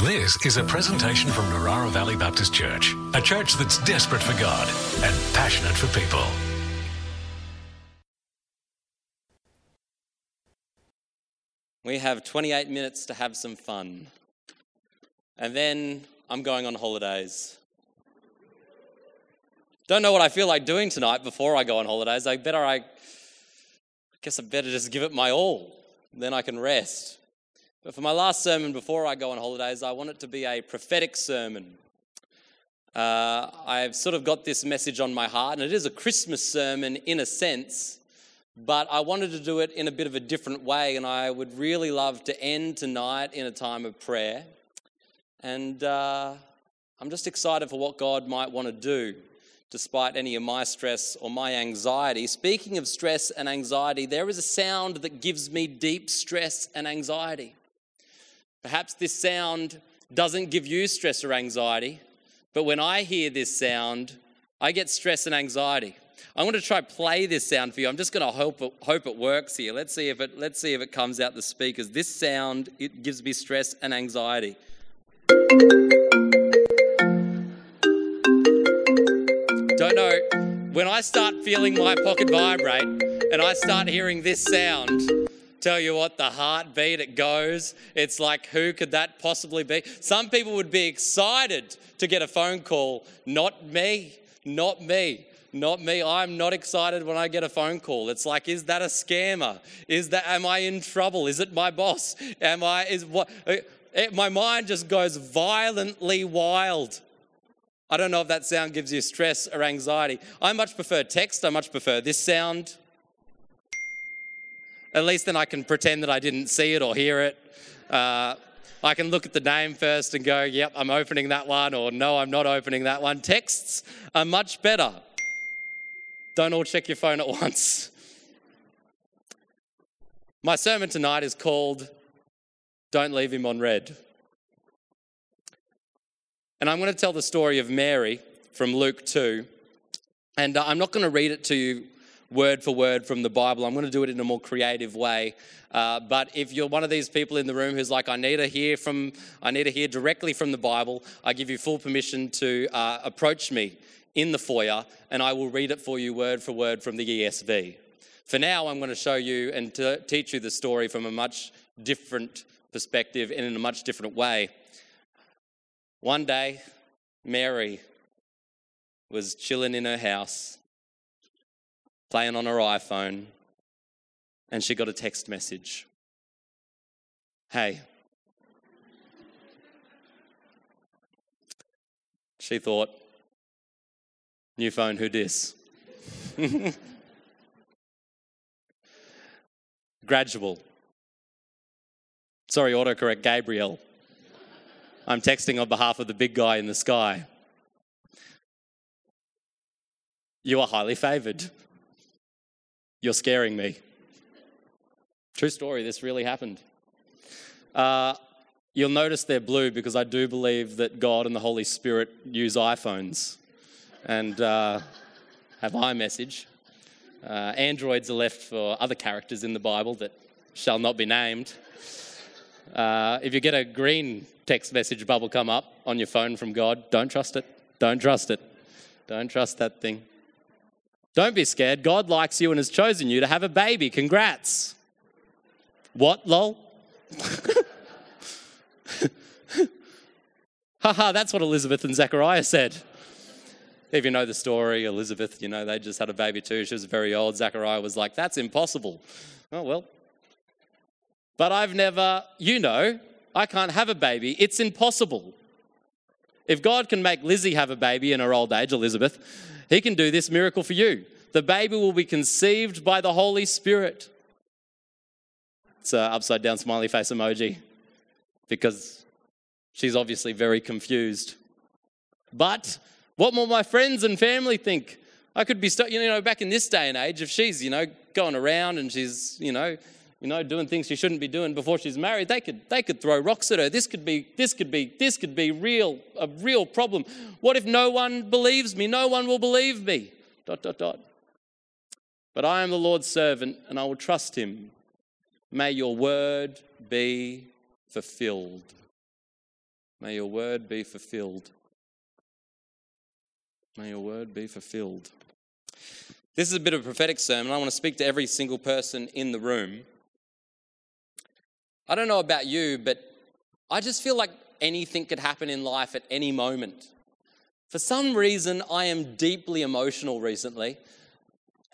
This is a presentation from Narara Valley Baptist Church, a church that's desperate for God and passionate for people. We have 28 minutes to have some fun. And then I'm going on holidays. Don't know what I feel like doing tonight before I go on holidays. I better I, I guess I better just give it my all. Then I can rest. But for my last sermon before I go on holidays, I want it to be a prophetic sermon. Uh, I've sort of got this message on my heart, and it is a Christmas sermon in a sense, but I wanted to do it in a bit of a different way, and I would really love to end tonight in a time of prayer. And uh, I'm just excited for what God might want to do despite any of my stress or my anxiety. Speaking of stress and anxiety, there is a sound that gives me deep stress and anxiety. Perhaps this sound doesn't give you stress or anxiety, but when I hear this sound, I get stress and anxiety. I'm going to try play this sound for you. I'm just going to hope it, hope it works here. Let's see if it let's see if it comes out the speakers. This sound it gives me stress and anxiety. Don't know. When I start feeling my pocket vibrate and I start hearing this sound, tell you what, the heartbeat, it goes. It's like, who could that possibly be? Some people would be excited to get a phone call. Not me. Not me. Not me. I'm not excited when I get a phone call. It's like, is that a scammer? Is that, am I in trouble? Is it my boss? Am I, is what? It, my mind just goes violently wild. I don't know if that sound gives you stress or anxiety. I much prefer text. I much prefer this sound. At least then I can pretend that I didn't see it or hear it. Uh, I can look at the name first and go, yep, I'm opening that one, or no, I'm not opening that one. Texts are much better. Don't all check your phone at once. My sermon tonight is called Don't Leave Him on Red. And I'm going to tell the story of Mary from Luke 2. And uh, I'm not going to read it to you word for word from the Bible. I'm going to do it in a more creative way. Uh, but if you're one of these people in the room who's like, I need to hear from, I need to hear directly from the Bible, I give you full permission to uh, approach me in the foyer, and I will read it for you word for word from the ESV. For now, I'm going to show you and to teach you the story from a much different perspective and in a much different way. One day, Mary was chilling in her house, playing on her iPhone, and she got a text message Hey. She thought, new phone, who dis? Gradual. Sorry, autocorrect Gabriel. I'm texting on behalf of the big guy in the sky. You are highly favored. You're scaring me. True story, this really happened. Uh, you'll notice they're blue because I do believe that God and the Holy Spirit use iPhones and uh, have iMessage. Uh, androids are left for other characters in the Bible that shall not be named. Uh, if you get a green text message bubble come up on your phone from God, don't trust it. Don't trust it. Don't trust that thing. Don't be scared. God likes you and has chosen you to have a baby. Congrats. What, lol? Haha, that's what Elizabeth and Zechariah said. If you know the story, Elizabeth, you know, they just had a baby too. She was very old. Zechariah was like, that's impossible. Oh, well, but I've never, you know, I can't have a baby. It's impossible. If God can make Lizzie have a baby in her old age, Elizabeth, He can do this miracle for you. The baby will be conceived by the Holy Spirit. It's an upside down smiley face emoji because she's obviously very confused. But what will my friends and family think? I could be, you know, back in this day and age, if she's, you know, going around and she's, you know, you know, doing things she shouldn't be doing before she's married, they could, they could throw rocks at her. This could be, this could be, this could be real, a real problem. What if no one believes me? No one will believe me. Dot, dot, dot. But I am the Lord's servant and I will trust him. May your word be fulfilled. May your word be fulfilled. May your word be fulfilled. This is a bit of a prophetic sermon. I want to speak to every single person in the room. I don't know about you, but I just feel like anything could happen in life at any moment. For some reason, I am deeply emotional recently,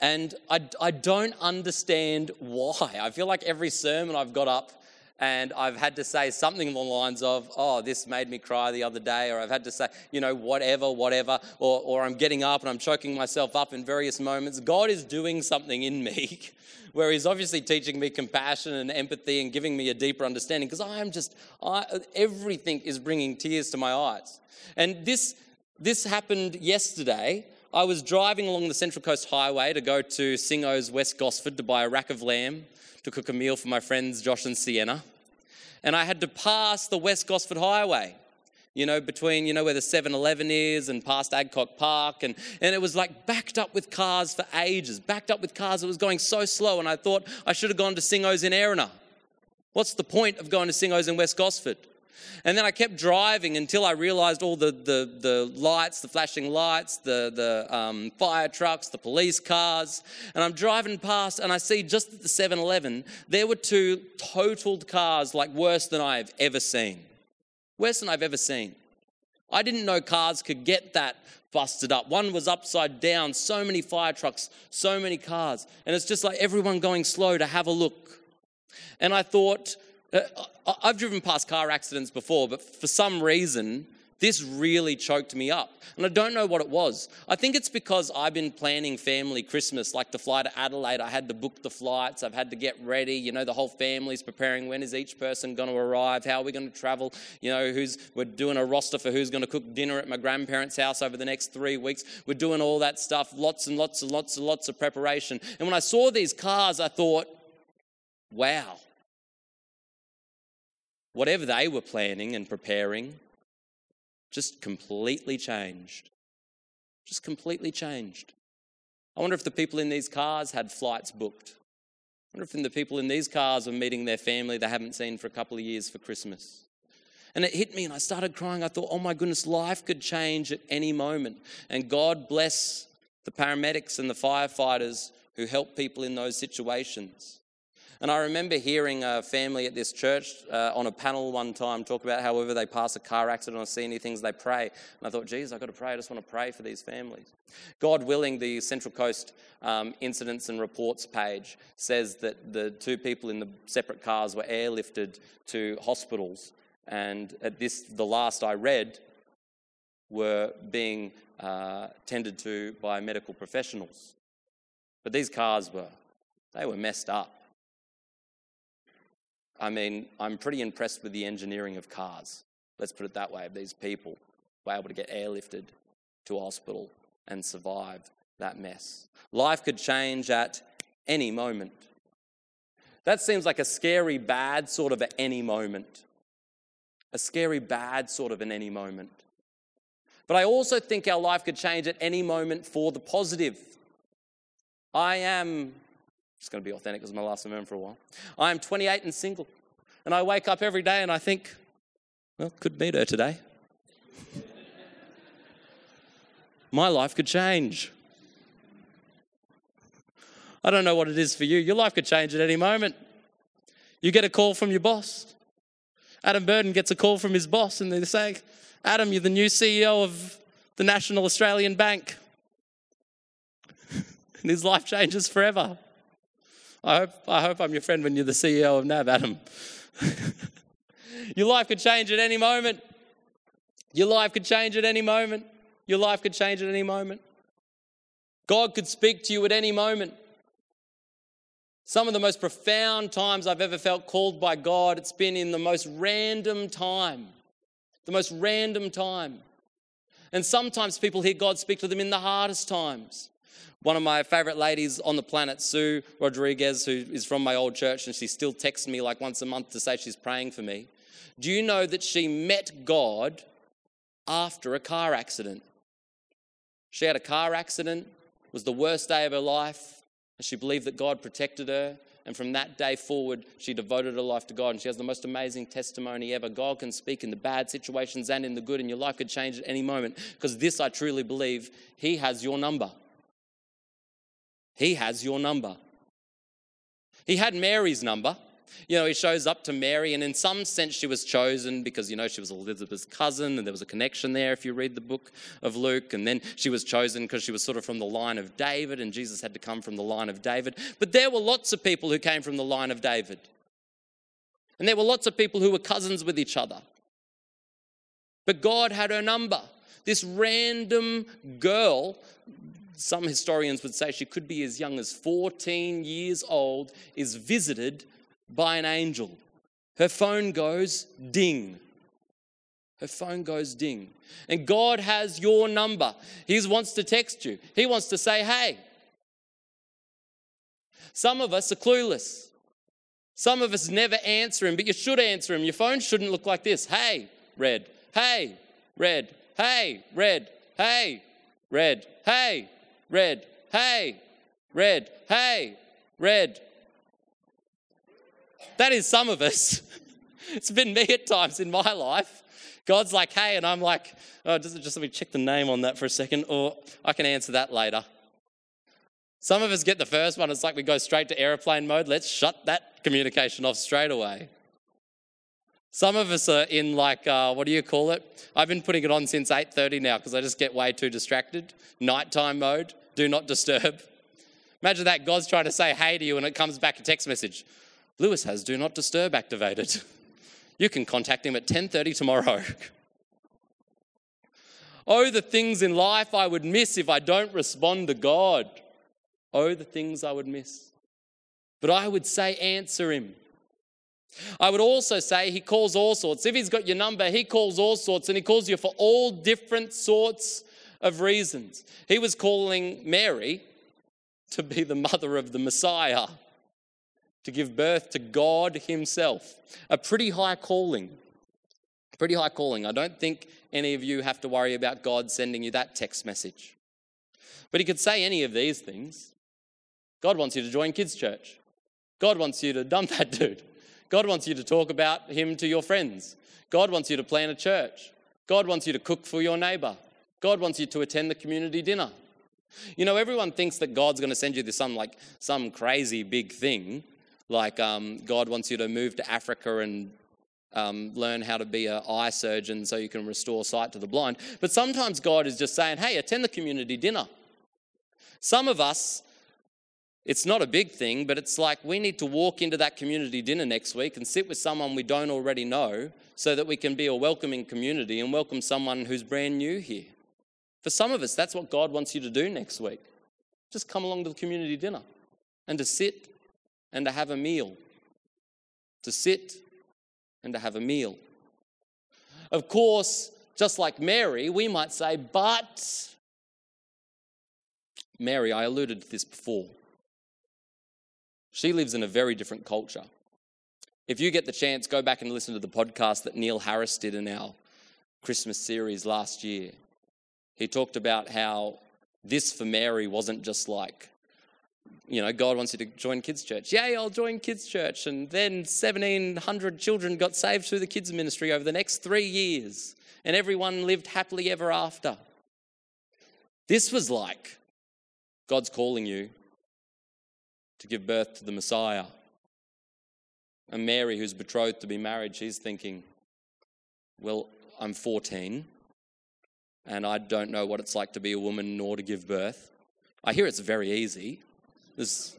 and I, I don't understand why. I feel like every sermon I've got up and I've had to say something along the lines of, oh, this made me cry the other day, or I've had to say, you know, whatever, whatever, or, or I'm getting up and I'm choking myself up in various moments. God is doing something in me where He's obviously teaching me compassion and empathy and giving me a deeper understanding because I am just, I, everything is bringing tears to my eyes. And this, this happened yesterday. I was driving along the Central Coast Highway to go to Singo's West Gosford to buy a rack of lamb to cook a meal for my friends Josh and Sienna and I had to pass the West Gosford Highway, you know, between, you know, where the 7 Eleven is and past Adcock Park. And, and it was like backed up with cars for ages, backed up with cars. It was going so slow. And I thought I should have gone to Singo's in Erina. What's the point of going to Singo's in West Gosford? And then I kept driving until I realized all the, the, the lights, the flashing lights, the, the um, fire trucks, the police cars. And I'm driving past and I see just at the 7 Eleven, there were two totaled cars like worse than I've ever seen. Worse than I've ever seen. I didn't know cars could get that busted up. One was upside down, so many fire trucks, so many cars. And it's just like everyone going slow to have a look. And I thought, Uh, I've driven past car accidents before, but for some reason, this really choked me up. And I don't know what it was. I think it's because I've been planning family Christmas, like to fly to Adelaide. I had to book the flights, I've had to get ready. You know, the whole family's preparing. When is each person going to arrive? How are we going to travel? You know, who's, we're doing a roster for who's going to cook dinner at my grandparents' house over the next three weeks. We're doing all that stuff, lots and lots and lots and lots of preparation. And when I saw these cars, I thought, wow whatever they were planning and preparing just completely changed. Just completely changed. I wonder if the people in these cars had flights booked. I wonder if the people in these cars were meeting their family they haven't seen for a couple of years for Christmas. And it hit me and I started crying. I thought, oh my goodness, life could change at any moment. And God bless the paramedics and the firefighters who help people in those situations. And I remember hearing a family at this church uh, on a panel one time talk about however they pass a car accident or see any things, they pray. And I thought, geez, I've got to pray. I just want to pray for these families. God willing, the Central Coast um, incidents and reports page says that the two people in the separate cars were airlifted to hospitals. And at this, the last I read, were being uh, tended to by medical professionals. But these cars were, they were messed up. I mean, I'm pretty impressed with the engineering of cars. Let's put it that way. These people were able to get airlifted to hospital and survive that mess. Life could change at any moment. That seems like a scary, bad sort of at any moment. A scary, bad sort of an any moment. But I also think our life could change at any moment for the positive. I am just going to be authentic because my last sermon for a while. I am 28 and single. And I wake up every day and I think, well, could meet her today. my life could change. I don't know what it is for you. Your life could change at any moment. You get a call from your boss. Adam Burden gets a call from his boss and they say, Adam, you're the new CEO of the National Australian Bank. and his life changes forever. I hope, I hope I'm your friend when you're the CEO of NAB, Adam. your life could change at any moment. Your life could change at any moment. Your life could change at any moment. God could speak to you at any moment. Some of the most profound times I've ever felt called by God, it's been in the most random time. The most random time. And sometimes people hear God speak to them in the hardest times. One of my favorite ladies on the planet, Sue Rodriguez, who is from my old church, and she still texts me like once a month to say she's praying for me. Do you know that she met God after a car accident? She had a car accident, was the worst day of her life, and she believed that God protected her And from that day forward, she devoted her life to God. And she has the most amazing testimony ever. God can speak in the bad situations and in the good, and your life could change at any moment. Because this, I truly believe, He has your number. He has your number. He had Mary's number. You know, he shows up to Mary, and in some sense, she was chosen because, you know, she was Elizabeth's cousin, and there was a connection there if you read the book of Luke. And then she was chosen because she was sort of from the line of David, and Jesus had to come from the line of David. But there were lots of people who came from the line of David. And there were lots of people who were cousins with each other. But God had her number. This random girl some historians would say she could be as young as 14 years old, is visited by an angel. Her phone goes ding. Her phone goes ding. And God has your number. He wants to text you, He wants to say, hey. Some of us are clueless. Some of us never answer Him, but you should answer Him. Your phone shouldn't look like this hey, red. Hey, red. Hey, red. Hey, red. Hey, red. Hey, red. Hey, red. That is some of us. It's been me at times in my life. God's like, hey, and I'm like, oh, just, just let me check the name on that for a second, or I can answer that later. Some of us get the first one, it's like we go straight to airplane mode. Let's shut that communication off straight away. Some of us are in like, uh, what do you call it? I've been putting it on since 8.30 now because I just get way too distracted. Nighttime mode, do not disturb. Imagine that God's trying to say hey to you and it comes back a text message. Lewis has do not disturb activated. You can contact him at 10:30 tomorrow. oh, the things in life I would miss if I don't respond to God. Oh, the things I would miss. But I would say answer him. I would also say he calls all sorts. If he's got your number, he calls all sorts and he calls you for all different sorts of reasons. He was calling Mary to be the mother of the Messiah to give birth to God Himself. A pretty high calling. Pretty high calling. I don't think any of you have to worry about God sending you that text message. But He could say any of these things. God wants you to join kids' church. God wants you to dump that dude. God wants you to talk about Him to your friends. God wants you to plan a church. God wants you to cook for your neighbor. God wants you to attend the community dinner. You know, everyone thinks that God's going to send you this some like some crazy big thing, like um, God wants you to move to Africa and um, learn how to be an eye surgeon so you can restore sight to the blind. But sometimes God is just saying, hey, attend the community dinner. Some of us, it's not a big thing, but it's like we need to walk into that community dinner next week and sit with someone we don't already know so that we can be a welcoming community and welcome someone who's brand new here. For some of us, that's what God wants you to do next week. Just come along to the community dinner and to sit and to have a meal, to sit and to have a meal. Of course, just like Mary, we might say, but Mary, I alluded to this before. She lives in a very different culture. If you get the chance, go back and listen to the podcast that Neil Harris did in our Christmas series last year. He talked about how this for Mary wasn't just like you know, God wants you to join kids' church. Yay, I'll join kids' church. And then 1,700 children got saved through the kids' ministry over the next three years, and everyone lived happily ever after. This was like God's calling you to give birth to the Messiah. And Mary, who's betrothed to be married, she's thinking, well, I'm 14 and I don't know what it's like to be a woman nor to give birth. I hear it's very easy. This,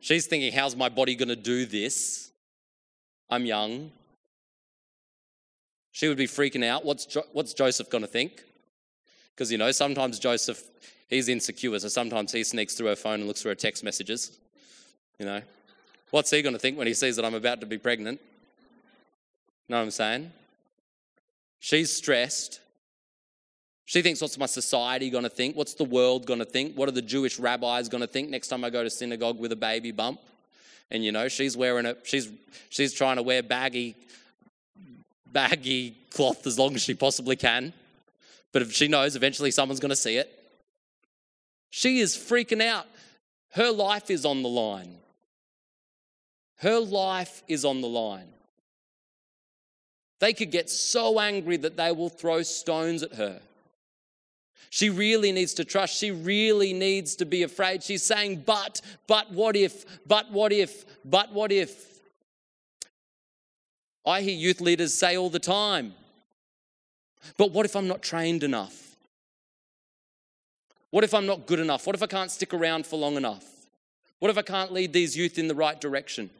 she's thinking, how's my body going to do this? I'm young. She would be freaking out. What's, jo- what's Joseph going to think? Because, you know, sometimes Joseph, he's insecure, so sometimes he sneaks through her phone and looks through her text messages. You know, what's he going to think when he sees that I'm about to be pregnant? Know what I'm saying? She's stressed. She thinks, what's my society going to think? What's the world going to think? What are the Jewish rabbis going to think next time I go to synagogue with a baby bump? And you know, she's wearing it, she's, she's trying to wear baggy, baggy cloth as long as she possibly can. But if she knows eventually someone's going to see it, she is freaking out. Her life is on the line. Her life is on the line. They could get so angry that they will throw stones at her. She really needs to trust. She really needs to be afraid. She's saying, but, but what if, but what if, but what if? I hear youth leaders say all the time, but what if I'm not trained enough? What if I'm not good enough? What if I can't stick around for long enough? What if I can't lead these youth in the right direction?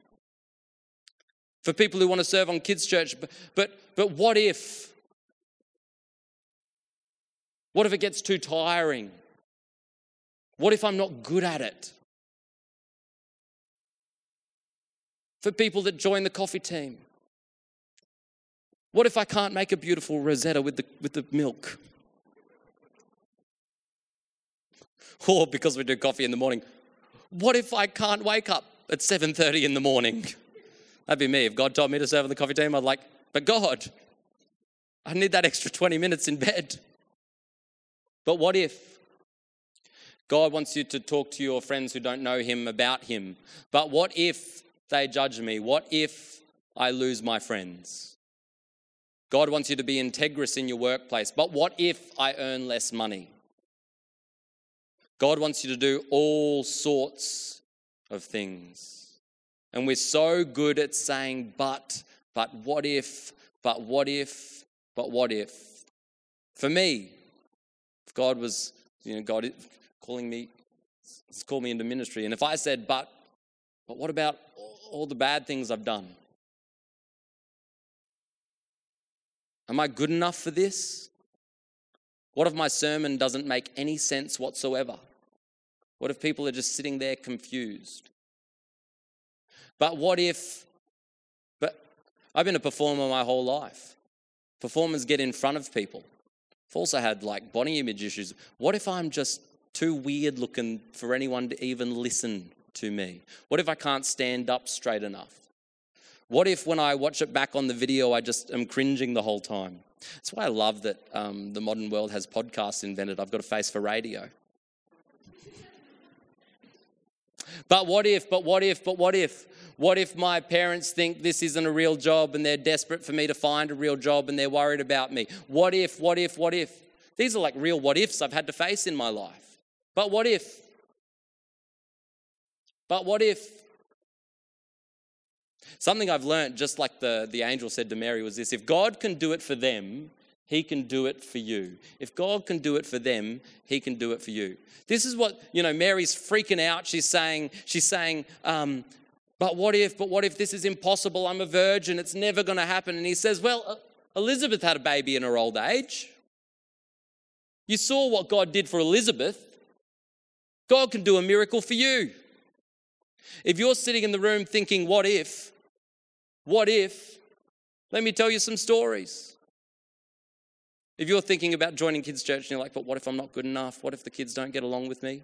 For people who want to serve on kids' church, but, but, but what if? What if it gets too tiring? What if I'm not good at it? For people that join the coffee team, what if I can't make a beautiful rosetta with the, with the milk? Or because we do coffee in the morning, what if I can't wake up at 7:30 in the morning? That'd be me. If God told me to serve on the coffee team, I'd like, but God, I need that extra 20 minutes in bed. But what if? God wants you to talk to your friends who don't know Him about Him. But what if they judge me? What if I lose my friends? God wants you to be integrous in your workplace. But what if I earn less money? God wants you to do all sorts of things. And we're so good at saying, but, but what if, but what if, but what if? For me, if God was, you know, God is calling me, called me into ministry. And if I said, but, but what about all the bad things I've done? Am I good enough for this? What if my sermon doesn't make any sense whatsoever? What if people are just sitting there confused? But what if, but I've been a performer my whole life. Performers get in front of people. I've also had like body image issues. What if I'm just too weird looking for anyone to even listen to me? What if I can't stand up straight enough? What if when I watch it back on the video, I just am cringing the whole time? That's why I love that um, the modern world has podcasts invented. I've got a face for radio. But what if, but what if, but what if? What if my parents think this isn't a real job and they're desperate for me to find a real job and they're worried about me? What if, what if, what if? These are like real what ifs I've had to face in my life. But what if? But what if? Something I've learned, just like the, the angel said to Mary, was this if God can do it for them, he can do it for you. If God can do it for them, he can do it for you. This is what, you know, Mary's freaking out. She's saying, she's saying, um, but what if, but what if this is impossible? I'm a virgin. It's never going to happen. And he says, well, Elizabeth had a baby in her old age. You saw what God did for Elizabeth. God can do a miracle for you. If you're sitting in the room thinking, what if? What if? Let me tell you some stories. If you're thinking about joining kids' church and you're like, but what if I'm not good enough? What if the kids don't get along with me?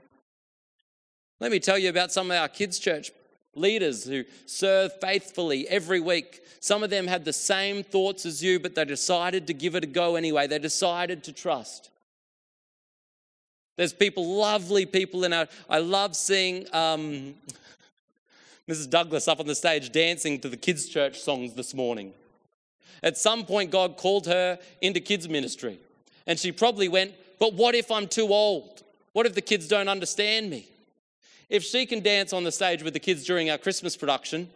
Let me tell you about some of our kids' church leaders who serve faithfully every week. Some of them had the same thoughts as you, but they decided to give it a go anyway. They decided to trust. There's people, lovely people in our. I love seeing um, Mrs. Douglas up on the stage dancing to the kids' church songs this morning. At some point, God called her into kids' ministry. And she probably went, But what if I'm too old? What if the kids don't understand me? If she can dance on the stage with the kids during our Christmas production,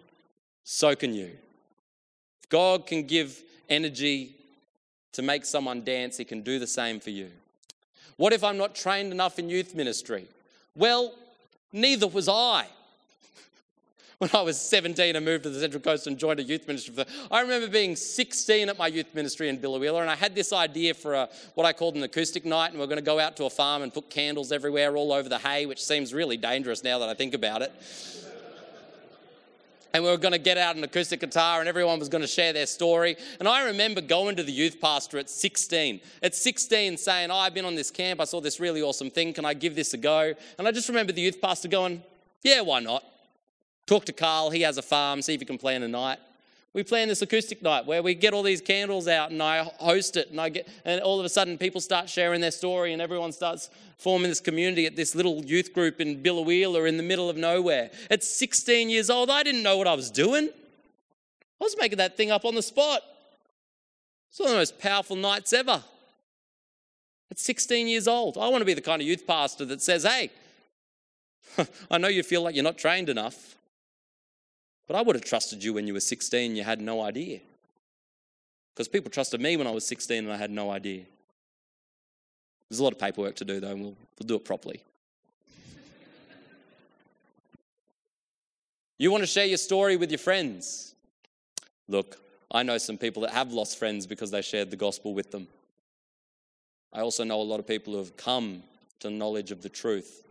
so can you. If God can give energy to make someone dance, He can do the same for you. What if I'm not trained enough in youth ministry? Well, neither was I when I was 17 and moved to the Central Coast and joined a youth ministry. I remember being 16 at my youth ministry in Biloela, and I had this idea for a, what I called an acoustic night, and we are going to go out to a farm and put candles everywhere all over the hay, which seems really dangerous now that I think about it. and we were going to get out an acoustic guitar and everyone was going to share their story. And I remember going to the youth pastor at 16. At 16 saying, oh, I've been on this camp, I saw this really awesome thing, can I give this a go? And I just remember the youth pastor going, yeah, why not? Talk to Carl, he has a farm, see if he can plan a night. We plan this acoustic night where we get all these candles out and I host it and I get and all of a sudden people start sharing their story and everyone starts forming this community at this little youth group in Biloela in the middle of nowhere. At 16 years old, I didn't know what I was doing. I was making that thing up on the spot. It's one of the most powerful nights ever. At 16 years old, I want to be the kind of youth pastor that says, hey, I know you feel like you're not trained enough, but I would have trusted you when you were 16, you had no idea. Because people trusted me when I was 16 and I had no idea. There's a lot of paperwork to do, though, and we'll, we'll do it properly. you want to share your story with your friends? Look, I know some people that have lost friends because they shared the gospel with them. I also know a lot of people who have come to knowledge of the truth,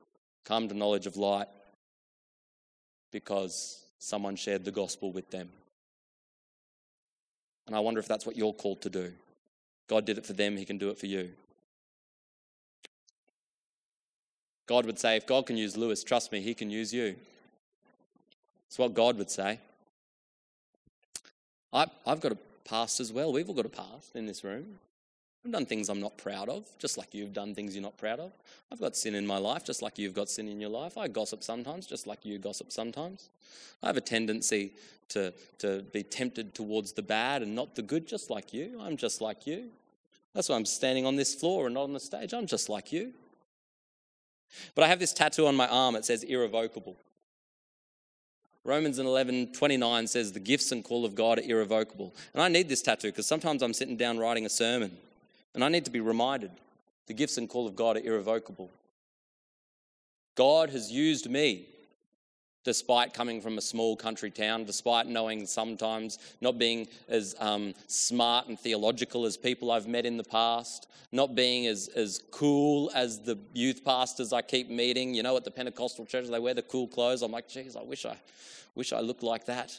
come to knowledge of light because someone shared the gospel with them. And I wonder if that's what you're called to do. God did it for them, He can do it for you. God would say, if God can use Lewis, trust me, He can use you. It's what God would say. I, have got a past as well. We've all got a past in this room. I've done things I'm not proud of, just like you've done things you're not proud of. I've got sin in my life, just like you've got sin in your life. I gossip sometimes, just like you gossip sometimes. I have a tendency to, to be tempted towards the bad and not the good, just like you. I'm just like you. That's why I'm standing on this floor and not on the stage. I'm just like you. But I have this tattoo on my arm. It says irrevocable. Romans 11 29 says the gifts and call of God are irrevocable. And I need this tattoo because sometimes I'm sitting down writing a sermon and I need to be reminded the gifts and call of God are irrevocable. God has used me despite coming from a small country town, despite knowing sometimes not being as um, smart and theological as people I've met in the past, not being as, as cool as the youth pastors I keep meeting. You know, at the Pentecostal church, they wear the cool clothes. I'm like, geez, I wish I, wish I looked like that.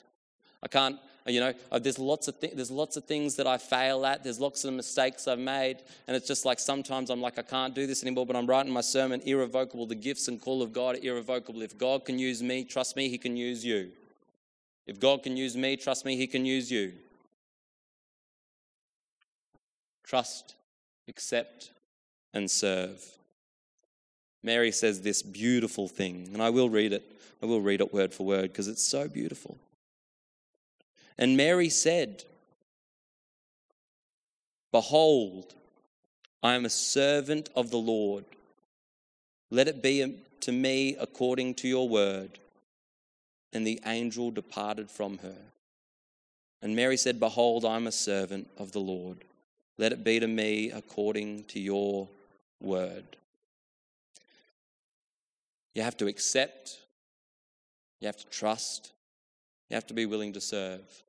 I can't, you know, uh, there's lots of th- there's lots of things that I fail at. There's lots of mistakes I've made, and it's just like sometimes I'm like I can't do this anymore. But I'm writing my sermon irrevocable. The gifts and call of God are irrevocable. If God can use me, trust me, He can use you. If God can use me, trust me, He can use you. Trust, accept, and serve. Mary says this beautiful thing, and I will read it. I will read it word for word because it's so beautiful. And Mary said, Behold, I am a servant of the Lord. Let it be to me according to your word. And the angel departed from her. And Mary said, Behold, I am a servant of the Lord. Let it be to me according to your word. You have to accept, you have to trust, you have to be willing to serve.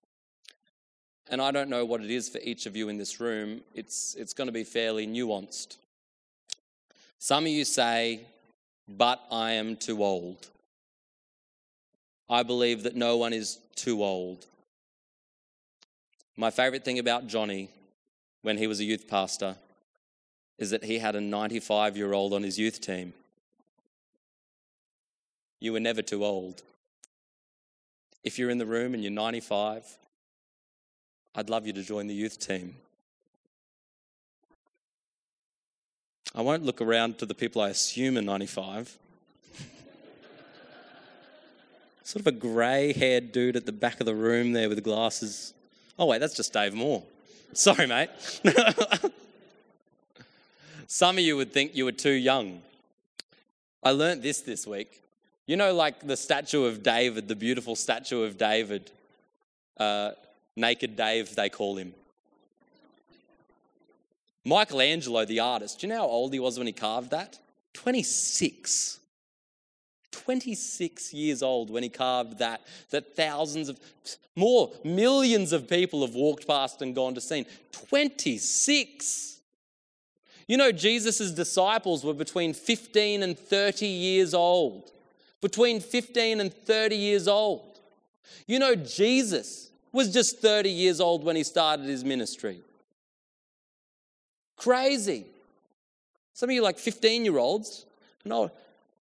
And I don't know what it is for each of you in this room. It's, it's going to be fairly nuanced. Some of you say, but I am too old. I believe that no one is too old. My favorite thing about Johnny when he was a youth pastor is that he had a 95 year old on his youth team. You were never too old. If you're in the room and you're 95, I'd love you to join the youth team. I won't look around to the people I assume are 95. sort of a grey haired dude at the back of the room there with glasses. Oh, wait, that's just Dave Moore. Sorry, mate. Some of you would think you were too young. I learnt this this week. You know, like the statue of David, the beautiful statue of David. Uh, Naked Dave, they call him. Michelangelo, the artist, do you know how old he was when he carved that? 26. 26 years old when he carved that, that thousands of, more, millions of people have walked past and gone to see. 26. You know, Jesus' disciples were between 15 and 30 years old. Between 15 and 30 years old. You know, Jesus was just 30 years old when he started his ministry. Crazy. Some of you like 15 year olds. No,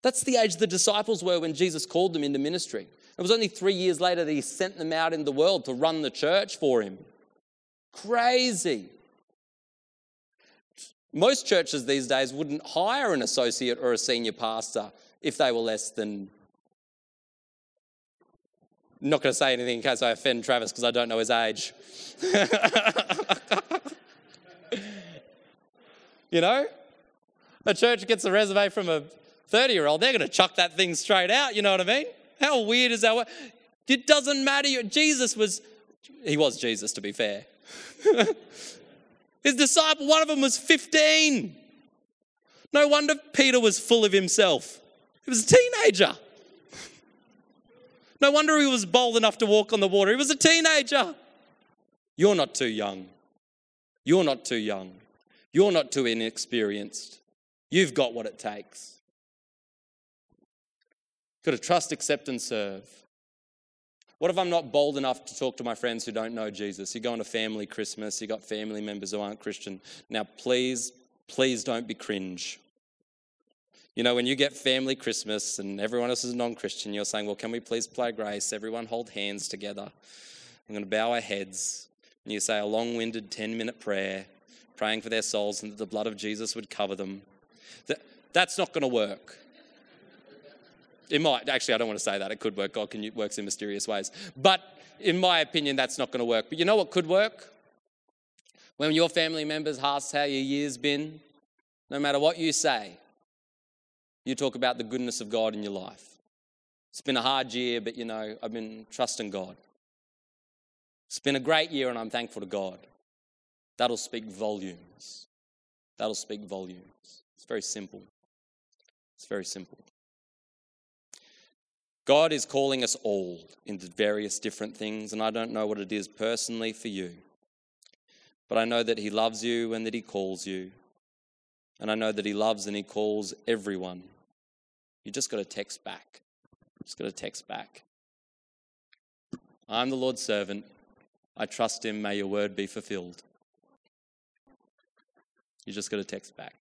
that's the age the disciples were when Jesus called them into ministry. It was only three years later that he sent them out in the world to run the church for him. Crazy. Most churches these days wouldn't hire an associate or a senior pastor if they were less than. I'm not going to say anything in case I offend Travis because I don't know his age. you know? A church gets a resume from a 30 year old, they're going to chuck that thing straight out. You know what I mean? How weird is that? It doesn't matter. Jesus was, he was Jesus to be fair. His disciple, one of them was 15. No wonder Peter was full of himself. He was a teenager. No wonder he was bold enough to walk on the water. He was a teenager. You're not too young. You're not too young. You're not too inexperienced. You've got what it takes. Got to trust, accept, and serve. What if I'm not bold enough to talk to my friends who don't know Jesus? You go on a family Christmas, you got family members who aren't Christian. Now, please, please don't be cringe. You know, when you get family Christmas and everyone else is a non Christian, you're saying, Well, can we please play grace? Everyone hold hands together. I'm going to bow our heads. And you say a long winded 10 minute prayer, praying for their souls and that the blood of Jesus would cover them. That, that's not going to work. It might, actually, I don't want to say that. It could work. God can works in mysterious ways. But in my opinion, that's not going to work. But you know what could work? When your family members ask how your year's been, no matter what you say, you talk about the goodness of God in your life. It's been a hard year, but you know, I've been trusting God. It's been a great year, and I'm thankful to God. That'll speak volumes. That'll speak volumes. It's very simple. It's very simple. God is calling us all into various different things, and I don't know what it is personally for you. But I know that He loves you and that He calls you. And I know that He loves and He calls everyone. You just got to text back. Just got to text back. I'm the Lord's servant. I trust Him. May your word be fulfilled. You just got to text back.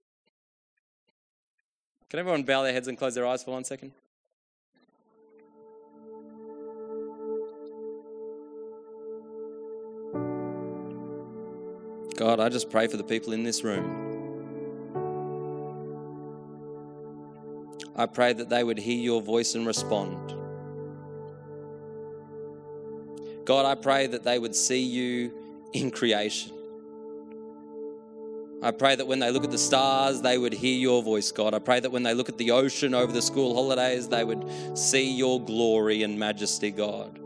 Can everyone bow their heads and close their eyes for one second? God, I just pray for the people in this room. I pray that they would hear your voice and respond. God, I pray that they would see you in creation. I pray that when they look at the stars, they would hear your voice, God. I pray that when they look at the ocean over the school holidays, they would see your glory and majesty, God.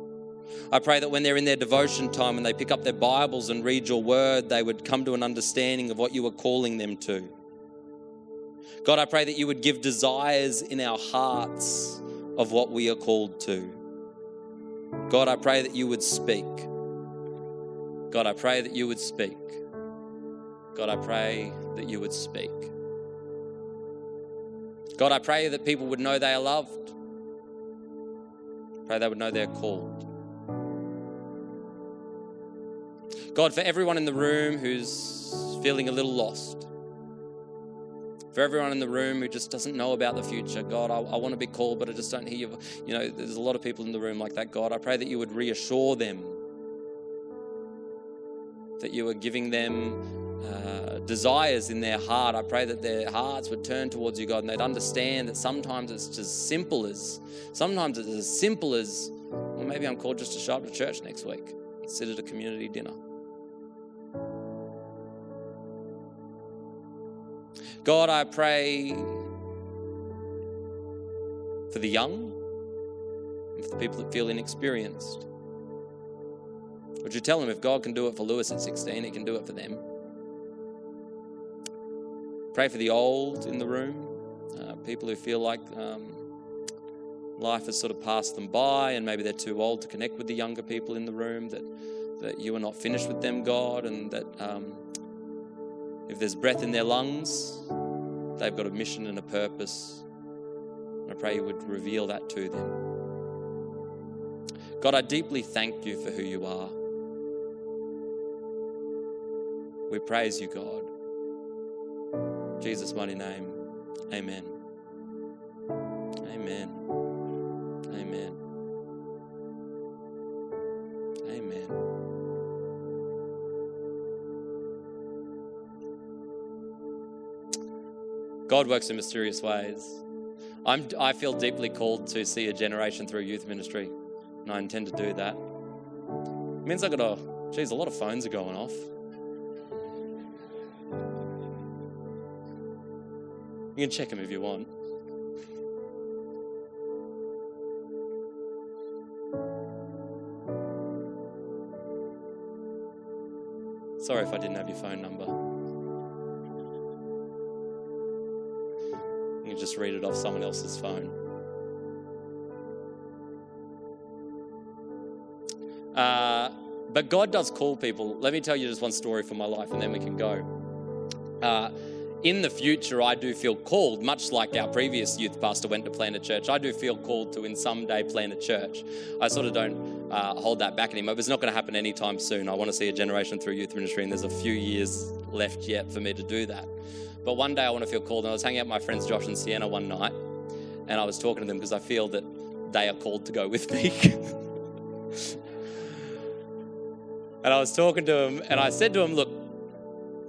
I pray that when they're in their devotion time and they pick up their Bibles and read your word, they would come to an understanding of what you are calling them to. God, I pray that you would give desires in our hearts of what we are called to. God, I pray that you would speak. God, I pray that you would speak. God, I pray that you would speak. God, I pray that people would know they are loved. Pray they would know they're called. God, for everyone in the room who's feeling a little lost, for everyone in the room who just doesn't know about the future, God, I, I want to be called, but I just don't hear you. You know, there's a lot of people in the room like that, God. I pray that you would reassure them, that you are giving them uh, desires in their heart. I pray that their hearts would turn towards you, God, and they'd understand that sometimes it's just simple as, sometimes it's as simple as, well, maybe I'm called just to show up to church next week, sit at a community dinner. God, I pray for the young and for the people that feel inexperienced. Would you tell them if God can do it for Lewis at 16, He can do it for them? Pray for the old in the room, uh, people who feel like um, life has sort of passed them by and maybe they're too old to connect with the younger people in the room, that, that you are not finished with them, God, and that um, if there's breath in their lungs, they've got a mission and a purpose. And I pray you would reveal that to them. God, I deeply thank you for who you are. We praise you, God. In Jesus' mighty name, amen. Amen. Amen. God works in mysterious ways. I'm, I feel deeply called to see a generation through youth ministry, and I intend to do that. It means I got a, geez, a lot of phones are going off. You can check them if you want. Sorry if I didn't have your phone number. Just read it off someone else's phone. Uh, but God does call people. Let me tell you just one story from my life and then we can go. Uh, in the future, I do feel called, much like our previous youth pastor went to plant a church. I do feel called to, in some day, plant a church. I sort of don't uh, hold that back anymore. It's not going to happen anytime soon. I want to see a generation through youth ministry, and there's a few years left yet for me to do that. But one day, I want to feel called. And I was hanging out with my friends Josh and Sienna one night, and I was talking to them because I feel that they are called to go with me. and I was talking to them, and I said to them, Look,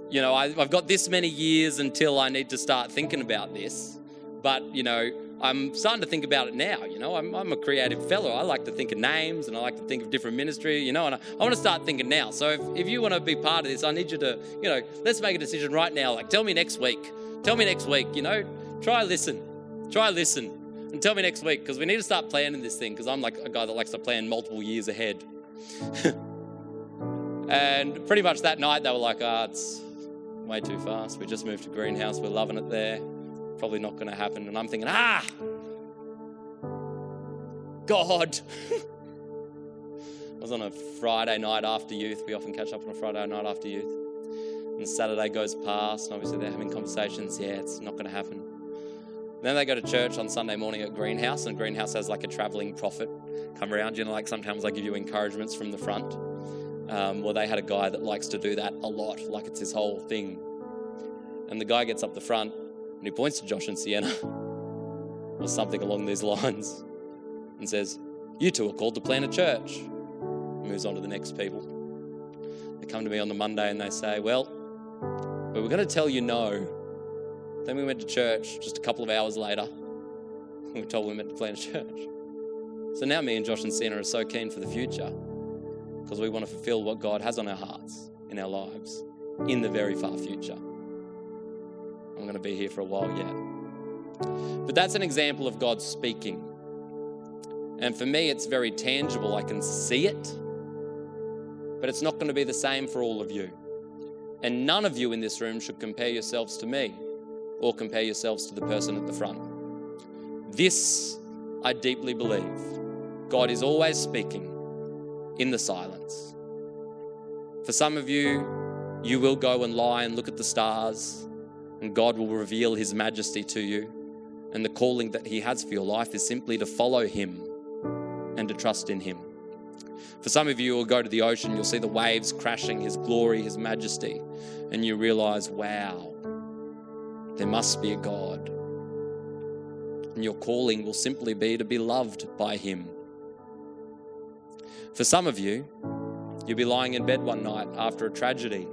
you know, I, have got this many years until I need to start thinking about this. But, you know, I'm starting to think about it now. You know, I'm, I'm a creative fellow. I like to think of names and I like to think of different ministry, you know, and I, I want to start thinking now. So if, if you want to be part of this, I need you to, you know, let's make a decision right now. Like, tell me next week. Tell me next week, you know, try listen. Try listen. And tell me next week because we need to start planning this thing because I'm like a guy that likes to plan multiple years ahead. and pretty much that night they were like, ah, oh, it's way too fast. We just moved to greenhouse. We're loving it there. Probably not going to happen. And I'm thinking, ah, God. I was on a Friday night after youth. We often catch up on a Friday night after youth. And Saturday goes past, and obviously they're having conversations. Yeah, it's not going to happen. Then they go to church on Sunday morning at Greenhouse, and Greenhouse has like a traveling prophet come around. You know, like sometimes they give you encouragements from the front. Um, well, they had a guy that likes to do that a lot, like it's his whole thing. And the guy gets up the front and he points to Josh and Sienna, or something along these lines, and says, You two are called to plant a church. Moves on to the next people. They come to me on the Monday and they say, Well, we were going to tell you no. Then we went to church just a couple of hours later. And we told we meant to plant a church. So now me and Josh and Sienna are so keen for the future because we want to fulfill what God has on our hearts in our lives in the very far future. I'm going to be here for a while yet. But that's an example of God speaking. And for me, it's very tangible. I can see it, but it's not going to be the same for all of you. And none of you in this room should compare yourselves to me or compare yourselves to the person at the front. This I deeply believe. God is always speaking in the silence. For some of you, you will go and lie and look at the stars, and God will reveal His majesty to you. And the calling that He has for your life is simply to follow Him and to trust in Him. For some of you, will go to the ocean, you'll see the waves crashing, His glory, His majesty, and you realize, wow, there must be a God. And your calling will simply be to be loved by Him for some of you, you'll be lying in bed one night after a tragedy.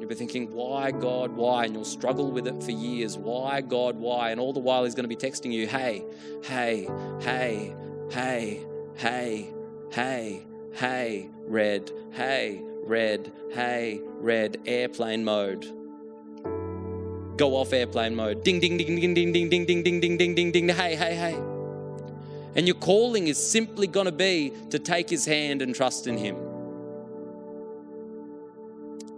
You'll be thinking, why, God, why? And you'll struggle with it for years. Why, God, why? And all the while, He's going to be texting you, hey, hey, hey, hey, hey, hey, hey, red, hey, red, hey, red, airplane mode. Go off airplane mode. Ding, ding, ding, ding, ding, ding, ding, ding, ding, ding, ding, ding, ding, hey, hey, hey. And your calling is simply going to be to take his hand and trust in him.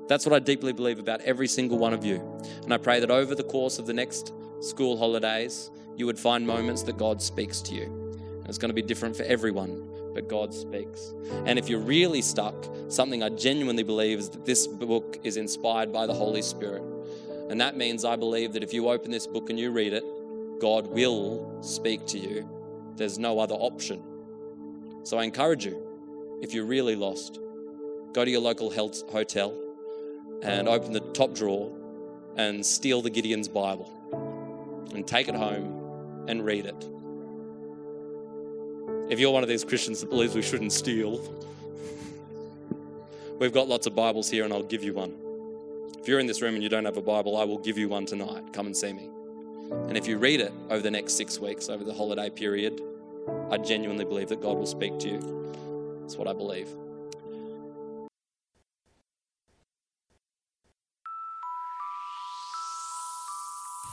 That's what I deeply believe about every single one of you. And I pray that over the course of the next school holidays, you would find moments that God speaks to you. And it's going to be different for everyone, but God speaks. And if you're really stuck, something I genuinely believe is that this book is inspired by the Holy Spirit. And that means I believe that if you open this book and you read it, God will speak to you there's no other option. So I encourage you, if you're really lost, go to your local health hotel and open the top drawer and steal the Gideon's Bible and take it home and read it. If you're one of these Christians that believes we shouldn't steal, We've got lots of Bibles here, and I'll give you one. If you're in this room and you don't have a Bible, I will give you one tonight. Come and see me. And if you read it over the next six weeks, over the holiday period, I genuinely believe that God will speak to you. That's what I believe.